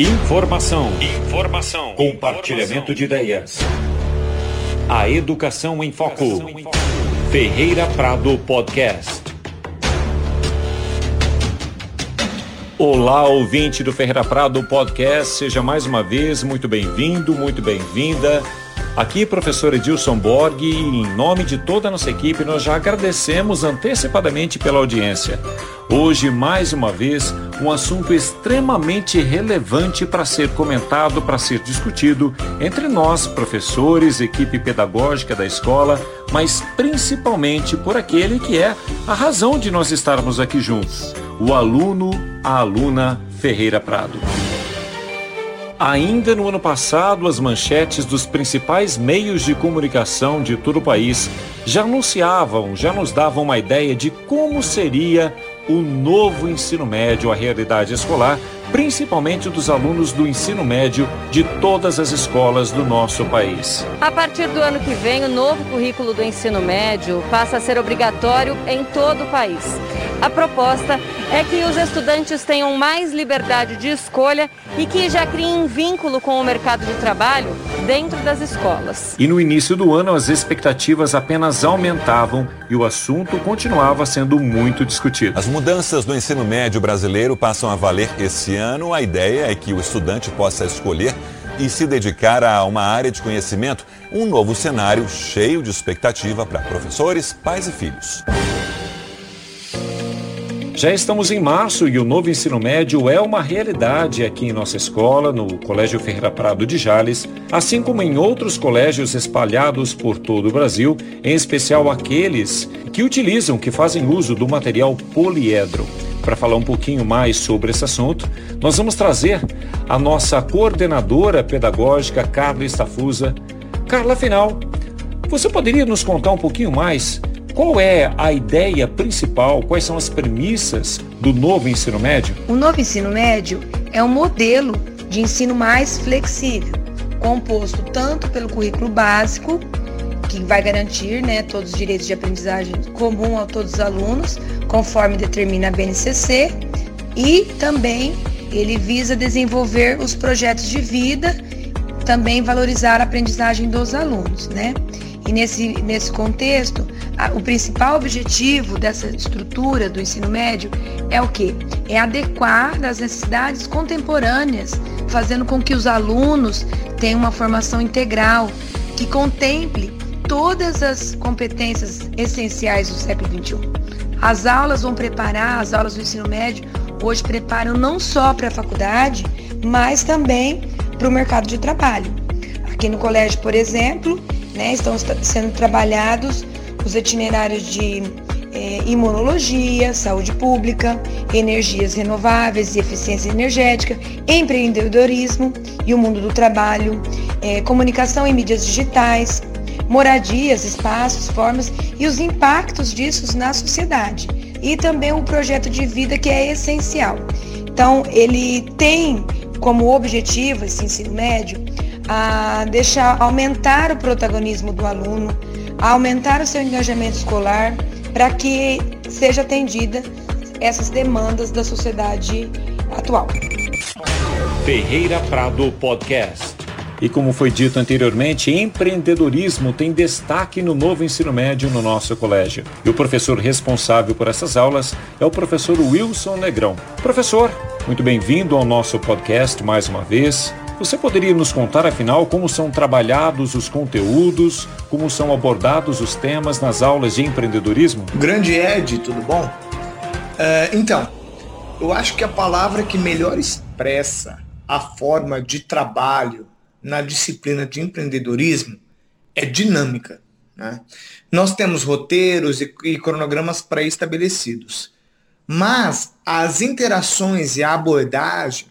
Informação. Informação. Compartilhamento de ideias. A educação em foco. Ferreira Prado Podcast. Olá, ouvinte do Ferreira Prado Podcast. Seja mais uma vez muito bem-vindo, muito bem-vinda. Aqui, professor Edilson Borg, e em nome de toda a nossa equipe, nós já agradecemos antecipadamente pela audiência. Hoje, mais uma vez, um assunto extremamente relevante para ser comentado, para ser discutido entre nós, professores, equipe pedagógica da escola, mas principalmente por aquele que é a razão de nós estarmos aqui juntos: o aluno, a aluna Ferreira Prado. Ainda no ano passado, as manchetes dos principais meios de comunicação de todo o país já anunciavam, já nos davam uma ideia de como seria o novo ensino médio, a realidade escolar, principalmente dos alunos do ensino médio de todas as escolas do nosso país. A partir do ano que vem, o novo currículo do ensino médio passa a ser obrigatório em todo o país. A proposta é que os estudantes tenham mais liberdade de escolha e que já criem vínculo com o mercado de trabalho dentro das escolas. E no início do ano, as expectativas apenas aumentavam e o assunto continuava sendo muito discutido. As mudanças no ensino médio brasileiro passam a valer esse ano. A ideia é que o estudante possa escolher e se dedicar a uma área de conhecimento, um novo cenário cheio de expectativa para professores, pais e filhos. Já estamos em março e o novo ensino médio é uma realidade aqui em nossa escola, no Colégio Ferreira Prado de Jales, assim como em outros colégios espalhados por todo o Brasil, em especial aqueles que utilizam, que fazem uso do material poliedro. Para falar um pouquinho mais sobre esse assunto, nós vamos trazer a nossa coordenadora pedagógica, Carla Estafusa. Carla, afinal, você poderia nos contar um pouquinho mais qual é a ideia principal, quais são as premissas do novo ensino médio? O novo ensino médio é um modelo de ensino mais flexível, composto tanto pelo currículo básico, que vai garantir né, todos os direitos de aprendizagem comum a todos os alunos, conforme determina a BNCC, e também ele visa desenvolver os projetos de vida, também valorizar a aprendizagem dos alunos, né? E nesse, nesse contexto, a, o principal objetivo dessa estrutura do ensino médio é o que? É adequar das necessidades contemporâneas, fazendo com que os alunos tenham uma formação integral que contemple todas as competências essenciais do século XXI. As aulas vão preparar, as aulas do ensino médio hoje preparam não só para a faculdade, mas também para o mercado de trabalho. Aqui no colégio, por exemplo, né? Estão sendo trabalhados os itinerários de é, imunologia, saúde pública, energias renováveis e eficiência energética, empreendedorismo e o mundo do trabalho, é, comunicação em mídias digitais, moradias, espaços, formas e os impactos disso na sociedade. E também o projeto de vida que é essencial. Então, ele tem como objetivo esse ensino médio a deixar aumentar o protagonismo do aluno, aumentar o seu engajamento escolar, para que seja atendida essas demandas da sociedade atual. Ferreira Prado Podcast. E como foi dito anteriormente, empreendedorismo tem destaque no novo ensino médio no nosso colégio. E o professor responsável por essas aulas é o professor Wilson Negrão. Professor, muito bem-vindo ao nosso podcast mais uma vez. Você poderia nos contar, afinal, como são trabalhados os conteúdos, como são abordados os temas nas aulas de empreendedorismo? Grande Ed, tudo bom? Uh, então, eu acho que a palavra que melhor expressa a forma de trabalho na disciplina de empreendedorismo é dinâmica. Né? Nós temos roteiros e, e cronogramas pré-estabelecidos, mas as interações e a abordagem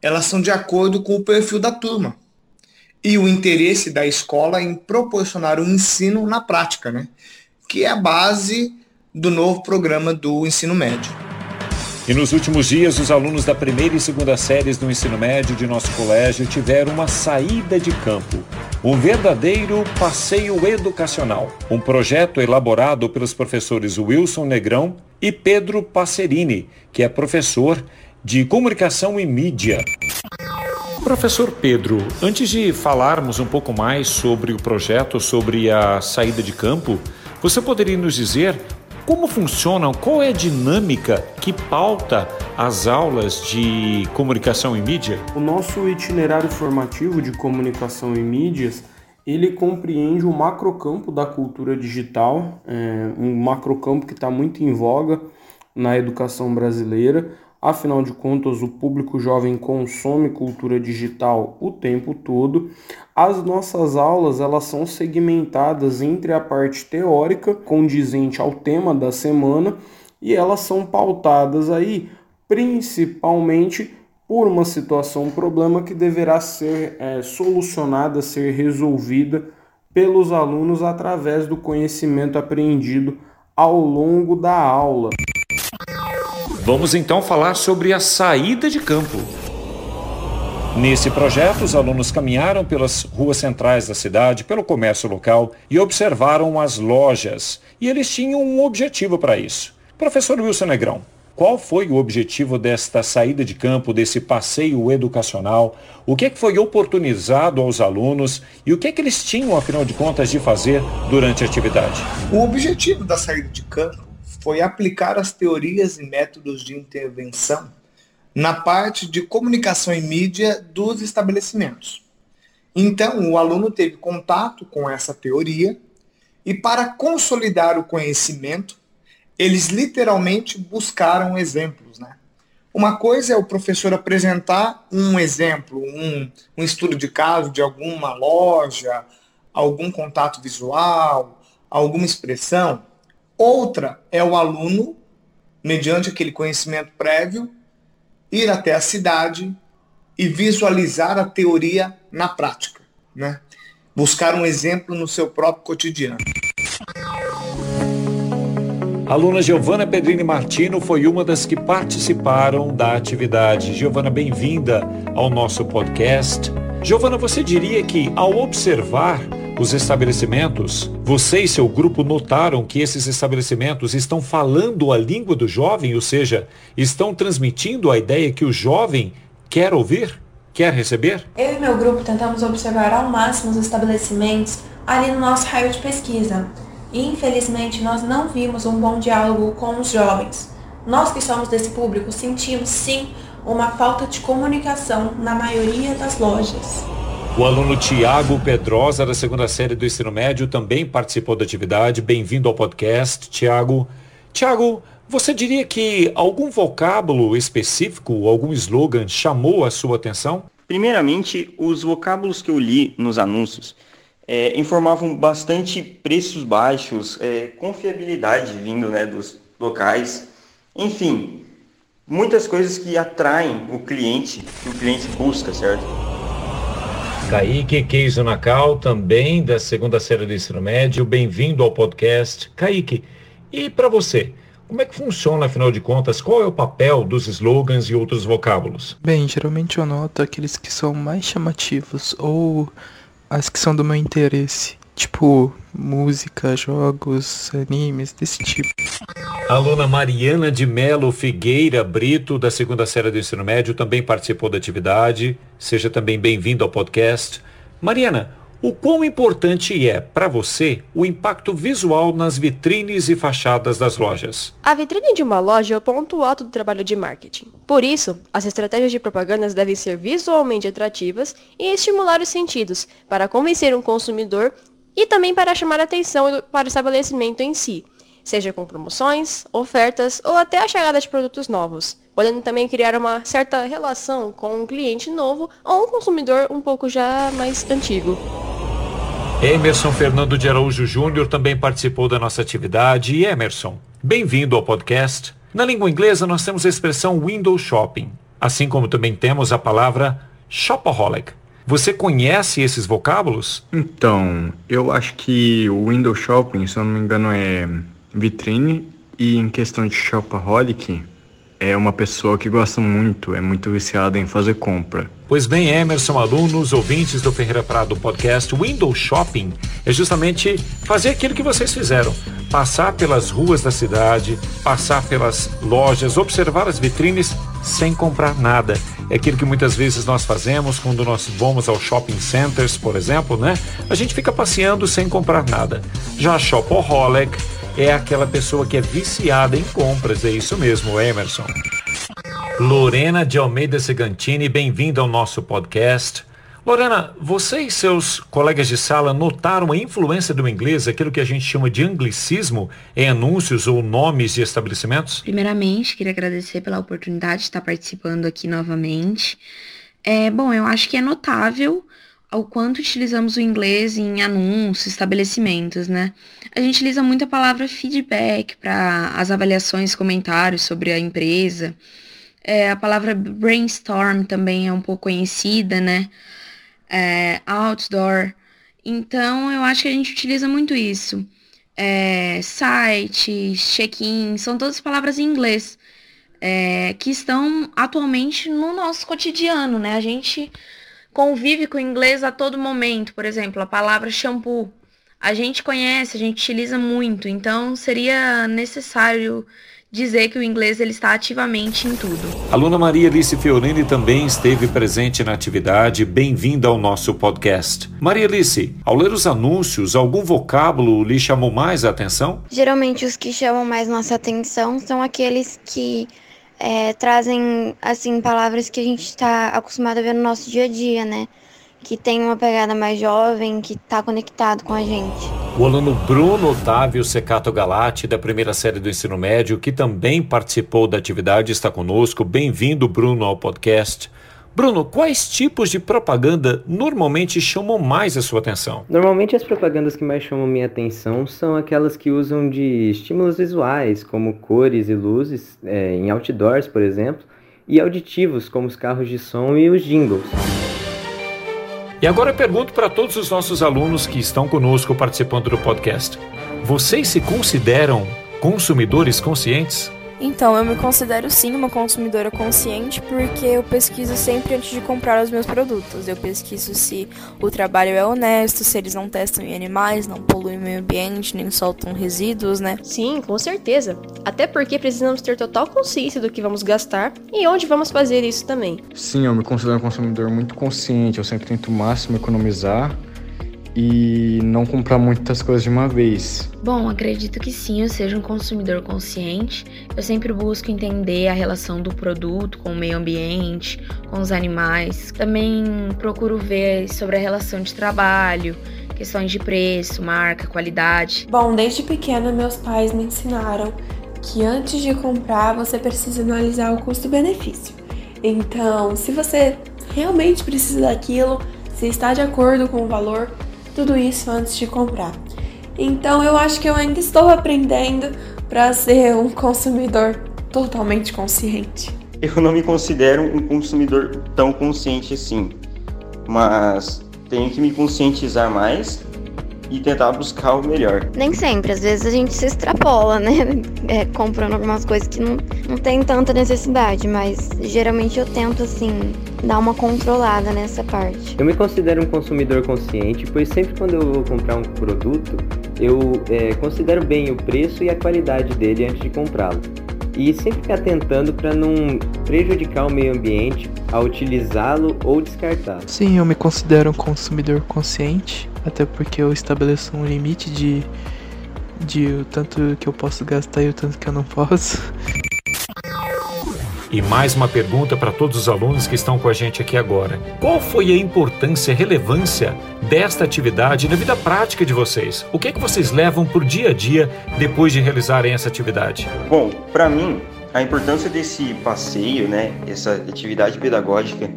elas são de acordo com o perfil da turma e o interesse da escola em proporcionar o um ensino na prática, né? que é a base do novo programa do ensino médio. E nos últimos dias, os alunos da primeira e segunda séries do ensino médio de nosso colégio tiveram uma saída de campo. Um verdadeiro passeio educacional. Um projeto elaborado pelos professores Wilson Negrão e Pedro Passerini, que é professor de comunicação e mídia. Professor Pedro, antes de falarmos um pouco mais sobre o projeto, sobre a saída de campo, você poderia nos dizer como funcionam, qual é a dinâmica que pauta as aulas de comunicação e mídia? O nosso itinerário formativo de comunicação e mídias ele compreende o macrocampo da cultura digital, é, um macrocampo que está muito em voga na educação brasileira, Afinal de contas, o público jovem consome cultura digital o tempo todo. As nossas aulas, elas são segmentadas entre a parte teórica, condizente ao tema da semana, e elas são pautadas aí principalmente por uma situação, um problema que deverá ser é, solucionada, ser resolvida pelos alunos através do conhecimento aprendido ao longo da aula. Vamos então falar sobre a saída de campo. Nesse projeto, os alunos caminharam pelas ruas centrais da cidade, pelo comércio local e observaram as lojas. E eles tinham um objetivo para isso. Professor Wilson Negrão, qual foi o objetivo desta saída de campo, desse passeio educacional? O que, é que foi oportunizado aos alunos e o que, é que eles tinham, afinal de contas, de fazer durante a atividade? O objetivo da saída de campo foi aplicar as teorias e métodos de intervenção na parte de comunicação e mídia dos estabelecimentos. Então, o aluno teve contato com essa teoria e, para consolidar o conhecimento, eles literalmente buscaram exemplos. Né? Uma coisa é o professor apresentar um exemplo, um, um estudo de caso de alguma loja, algum contato visual, alguma expressão. Outra é o aluno, mediante aquele conhecimento prévio, ir até a cidade e visualizar a teoria na prática, né? Buscar um exemplo no seu próprio cotidiano. A aluna Giovana Pedrini Martino foi uma das que participaram da atividade. Giovana, bem-vinda ao nosso podcast. Giovana, você diria que ao observar os estabelecimentos, você e seu grupo notaram que esses estabelecimentos estão falando a língua do jovem, ou seja, estão transmitindo a ideia que o jovem quer ouvir, quer receber? Eu e meu grupo tentamos observar ao máximo os estabelecimentos ali no nosso raio de pesquisa. E infelizmente nós não vimos um bom diálogo com os jovens. Nós que somos desse público sentimos sim uma falta de comunicação na maioria das lojas. O aluno Tiago Pedrosa, da segunda série do ensino médio, também participou da atividade. Bem-vindo ao podcast, Tiago. Tiago, você diria que algum vocábulo específico, algum slogan chamou a sua atenção? Primeiramente, os vocábulos que eu li nos anúncios é, informavam bastante preços baixos, é, confiabilidade vindo né, dos locais, enfim, muitas coisas que atraem o cliente, que o cliente busca, certo? Kaique Keizo Nacal, também da segunda série do ensino médio. Bem-vindo ao podcast. Kaique, e para você, como é que funciona, afinal de contas, qual é o papel dos slogans e outros vocábulos? Bem, geralmente eu noto aqueles que são mais chamativos ou as que são do meu interesse. Tipo, música, jogos, animes, desse tipo. aluna Mariana de Melo Figueira Brito, da segunda série do ensino médio, também participou da atividade. Seja também bem-vindo ao podcast. Mariana, o quão importante é para você o impacto visual nas vitrines e fachadas das lojas? A vitrine de uma loja é o ponto alto do trabalho de marketing. Por isso, as estratégias de propagandas devem ser visualmente atrativas e estimular os sentidos para convencer um consumidor e também para chamar atenção para o estabelecimento em si, seja com promoções, ofertas ou até a chegada de produtos novos, podendo também criar uma certa relação com um cliente novo ou um consumidor um pouco já mais antigo. Emerson Fernando de Araújo Júnior também participou da nossa atividade. E Emerson, bem-vindo ao podcast. Na língua inglesa nós temos a expressão window shopping, assim como também temos a palavra shopaholic. Você conhece esses vocábulos? Então, eu acho que o window shopping, se eu não me engano, é vitrine e em questão de shopaholic, é uma pessoa que gosta muito, é muito viciada em fazer compra. Pois bem, Emerson, alunos, ouvintes do Ferreira Prado Podcast, Window Shopping é justamente fazer aquilo que vocês fizeram. Passar pelas ruas da cidade, passar pelas lojas, observar as vitrines sem comprar nada é aquilo que muitas vezes nós fazemos quando nós vamos ao shopping centers, por exemplo, né? A gente fica passeando sem comprar nada. Já a shopaholic é aquela pessoa que é viciada em compras, é isso mesmo, Emerson. Lorena de Almeida Segantini, bem-vinda ao nosso podcast. Lorena, você e seus colegas de sala notaram a influência do inglês, aquilo que a gente chama de anglicismo, em anúncios ou nomes de estabelecimentos? Primeiramente, queria agradecer pela oportunidade de estar participando aqui novamente. É, bom, eu acho que é notável ao quanto utilizamos o inglês em anúncios, estabelecimentos, né? A gente utiliza muito a palavra feedback para as avaliações, comentários sobre a empresa. É, a palavra brainstorm também é um pouco conhecida, né? É, outdoor. Então, eu acho que a gente utiliza muito isso. É, site, check-in, são todas palavras em inglês é, que estão atualmente no nosso cotidiano, né? A gente convive com o inglês a todo momento. Por exemplo, a palavra shampoo. A gente conhece, a gente utiliza muito, então seria necessário dizer que o inglês ele está ativamente em tudo. A aluna Maria Alice Fiorini também esteve presente na atividade. Bem-vinda ao nosso podcast. Maria Alice, ao ler os anúncios, algum vocábulo lhe chamou mais a atenção? Geralmente os que chamam mais nossa atenção são aqueles que é, trazem assim palavras que a gente está acostumado a ver no nosso dia a dia, né? Que tem uma pegada mais jovem, que está conectado com a gente. O aluno Bruno Otávio Secato Galati, da primeira série do ensino médio, que também participou da atividade, está conosco. Bem-vindo, Bruno, ao podcast. Bruno, quais tipos de propaganda normalmente chamam mais a sua atenção? Normalmente as propagandas que mais chamam minha atenção são aquelas que usam de estímulos visuais, como cores e luzes, é, em outdoors, por exemplo, e auditivos, como os carros de som e os jingles. E agora eu pergunto para todos os nossos alunos que estão conosco participando do podcast: vocês se consideram consumidores conscientes? Então, eu me considero sim uma consumidora consciente porque eu pesquiso sempre antes de comprar os meus produtos. Eu pesquiso se o trabalho é honesto, se eles não testam em animais, não poluem o meio ambiente, nem soltam resíduos, né? Sim, com certeza. Até porque precisamos ter total consciência do que vamos gastar e onde vamos fazer isso também. Sim, eu me considero um consumidor muito consciente. Eu sempre tento o máximo economizar e não comprar muitas coisas de uma vez. Bom, acredito que sim, eu seja um consumidor consciente. Eu sempre busco entender a relação do produto com o meio ambiente, com os animais. Também procuro ver sobre a relação de trabalho, questões de preço, marca, qualidade. Bom, desde pequena meus pais me ensinaram que antes de comprar você precisa analisar o custo-benefício. Então, se você realmente precisa daquilo, se está de acordo com o valor, tudo isso antes de comprar. Então eu acho que eu ainda estou aprendendo para ser um consumidor totalmente consciente. Eu não me considero um consumidor tão consciente assim, mas tenho que me conscientizar mais e tentar buscar o melhor. Nem sempre, às vezes a gente se extrapola, né? É, comprando algumas coisas que não, não tem tanta necessidade, mas geralmente eu tento, assim, dar uma controlada nessa parte. Eu me considero um consumidor consciente, pois sempre quando eu vou comprar um produto, eu é, considero bem o preço e a qualidade dele antes de comprá-lo. E sempre ficar tentando para não prejudicar o meio ambiente ao utilizá-lo ou descartar. Sim, eu me considero um consumidor consciente, até porque eu estabeleço um limite de, de o tanto que eu posso gastar e o tanto que eu não posso. E mais uma pergunta para todos os alunos que estão com a gente aqui agora. Qual foi a importância, relevância desta atividade na vida prática de vocês? O que é que vocês levam por dia a dia depois de realizarem essa atividade? Bom, para mim, a importância desse passeio, né, essa atividade pedagógica,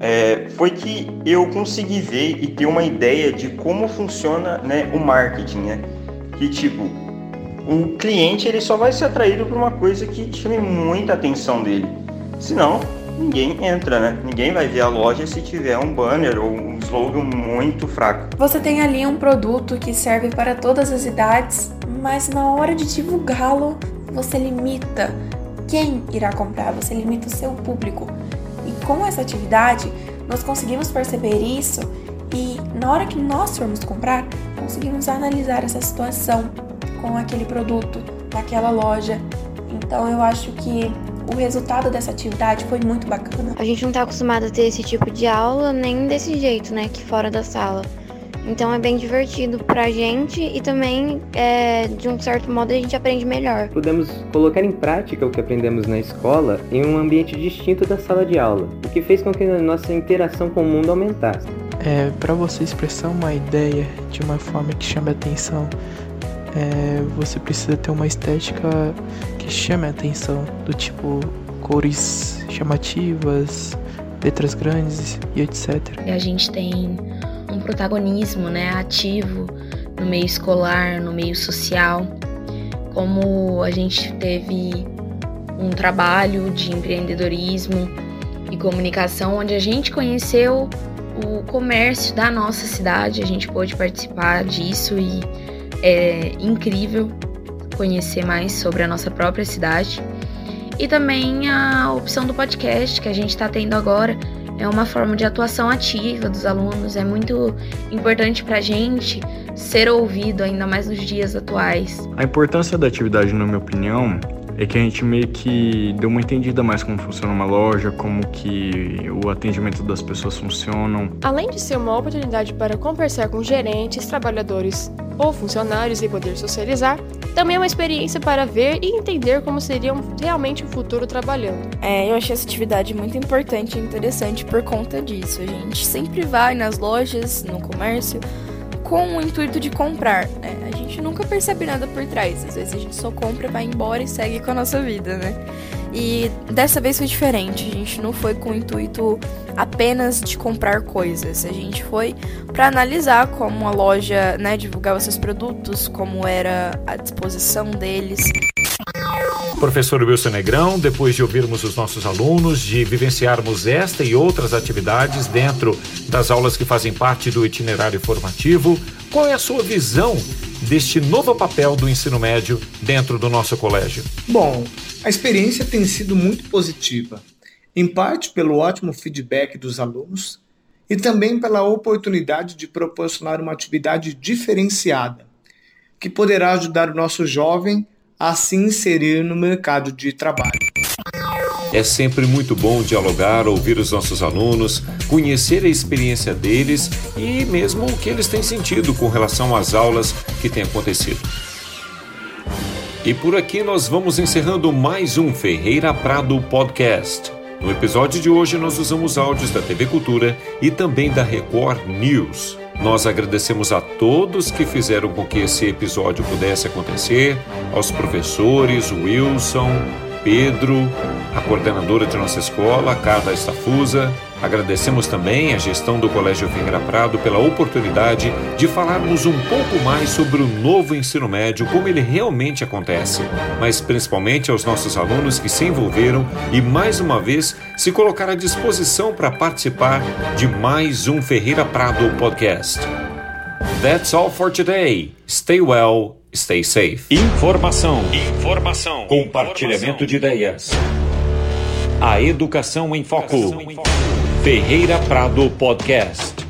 é, foi que eu consegui ver e ter uma ideia de como funciona né, o marketing, né? Que tipo, o cliente ele só vai ser atraído por uma coisa que chame muita atenção dele. Senão, ninguém entra, né? Ninguém vai ver a loja se tiver um banner ou um slogan muito fraco. Você tem ali um produto que serve para todas as idades, mas na hora de divulgá-lo, você limita quem irá comprar, você limita o seu público. Com essa atividade, nós conseguimos perceber isso e na hora que nós formos comprar, conseguimos analisar essa situação com aquele produto naquela loja. Então eu acho que o resultado dessa atividade foi muito bacana. A gente não está acostumado a ter esse tipo de aula nem desse jeito, né, que fora da sala. Então é bem divertido pra gente e também, é, de um certo modo, a gente aprende melhor. Podemos colocar em prática o que aprendemos na escola em um ambiente distinto da sala de aula, o que fez com que a nossa interação com o mundo aumentasse. É, para você expressar uma ideia de uma forma que chame atenção, é, você precisa ter uma estética que chame a atenção, do tipo cores chamativas, letras grandes e etc. E a gente tem protagonismo né, ativo no meio escolar, no meio social, como a gente teve um trabalho de empreendedorismo e comunicação onde a gente conheceu o comércio da nossa cidade, a gente pôde participar disso e é incrível conhecer mais sobre a nossa própria cidade. E também a opção do podcast que a gente está tendo agora é uma forma de atuação ativa dos alunos. É muito importante para a gente ser ouvido, ainda mais nos dias atuais. A importância da atividade, na minha opinião, é que a gente meio que deu uma entendida mais como funciona uma loja, como que o atendimento das pessoas funcionam. Além de ser uma oportunidade para conversar com gerentes, trabalhadores ou funcionários e poder socializar, também é uma experiência para ver e entender como seria realmente o futuro trabalhando. É, eu achei essa atividade muito importante e interessante por conta disso. A gente sempre vai nas lojas, no comércio, com o intuito de comprar. Né? A gente nunca percebe nada por trás. Às vezes a gente só compra, vai embora e segue com a nossa vida, né? E dessa vez foi diferente. A gente não foi com o intuito apenas de comprar coisas. A gente foi para analisar como a loja, né, divulgava seus produtos, como era a disposição deles. Professor Wilson Negrão, depois de ouvirmos os nossos alunos, de vivenciarmos esta e outras atividades dentro das aulas que fazem parte do itinerário formativo, qual é a sua visão deste novo papel do ensino médio dentro do nosso colégio? Bom, a experiência tem sido muito positiva, em parte pelo ótimo feedback dos alunos e também pela oportunidade de proporcionar uma atividade diferenciada, que poderá ajudar o nosso jovem a se inserir no mercado de trabalho. É sempre muito bom dialogar, ouvir os nossos alunos, conhecer a experiência deles e mesmo o que eles têm sentido com relação às aulas que têm acontecido. E por aqui nós vamos encerrando mais um Ferreira Prado Podcast. No episódio de hoje nós usamos áudios da TV Cultura e também da Record News. Nós agradecemos a todos que fizeram com que esse episódio pudesse acontecer, aos professores Wilson, Pedro, a coordenadora de nossa escola, Carla Estafusa. Agradecemos também a gestão do Colégio Figueira Prado pela oportunidade de falarmos um pouco mais sobre o novo ensino médio, como ele realmente acontece, mas principalmente aos nossos alunos que se envolveram e mais uma vez se colocaram à disposição para participar de mais um Ferreira Prado podcast. That's all for today. Stay well, stay safe. Informação, informação, compartilhamento de ideias. A educação em foco. Ferreira Prado Podcast.